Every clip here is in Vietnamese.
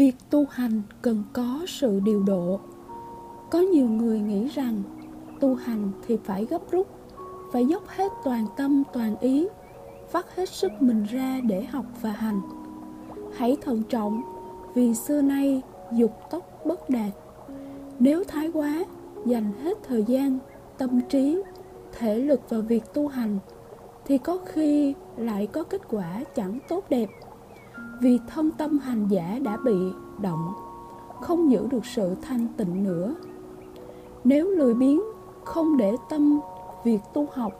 việc tu hành cần có sự điều độ. Có nhiều người nghĩ rằng tu hành thì phải gấp rút, phải dốc hết toàn tâm, toàn ý, vắt hết sức mình ra để học và hành. Hãy thận trọng, vì xưa nay dục tốc bất đạt. Nếu thái quá, dành hết thời gian, tâm trí, thể lực vào việc tu hành, thì có khi lại có kết quả chẳng tốt đẹp vì thân tâm hành giả đã bị động, không giữ được sự thanh tịnh nữa. Nếu lười biếng, không để tâm việc tu học,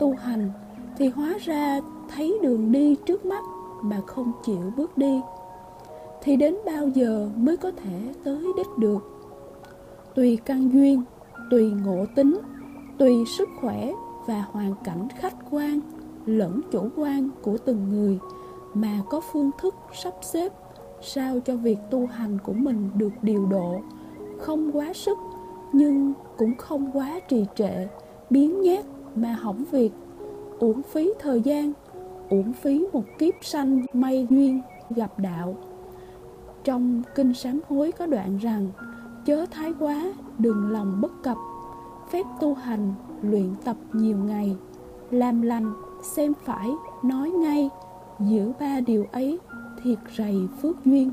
tu hành, thì hóa ra thấy đường đi trước mắt mà không chịu bước đi, thì đến bao giờ mới có thể tới đích được? Tùy căn duyên, tùy ngộ tính, tùy sức khỏe và hoàn cảnh khách quan lẫn chủ quan của từng người mà có phương thức sắp xếp sao cho việc tu hành của mình được điều độ. Không quá sức, nhưng cũng không quá trì trệ, biến nhát mà hỏng việc. Uổng phí thời gian, uổng phí một kiếp sanh may duyên gặp đạo. Trong kinh sám hối có đoạn rằng, chớ thái quá, đừng lòng bất cập, phép tu hành luyện tập nhiều ngày, làm lành, xem phải, nói ngay giữ ba điều ấy thiệt rầy phước duyên.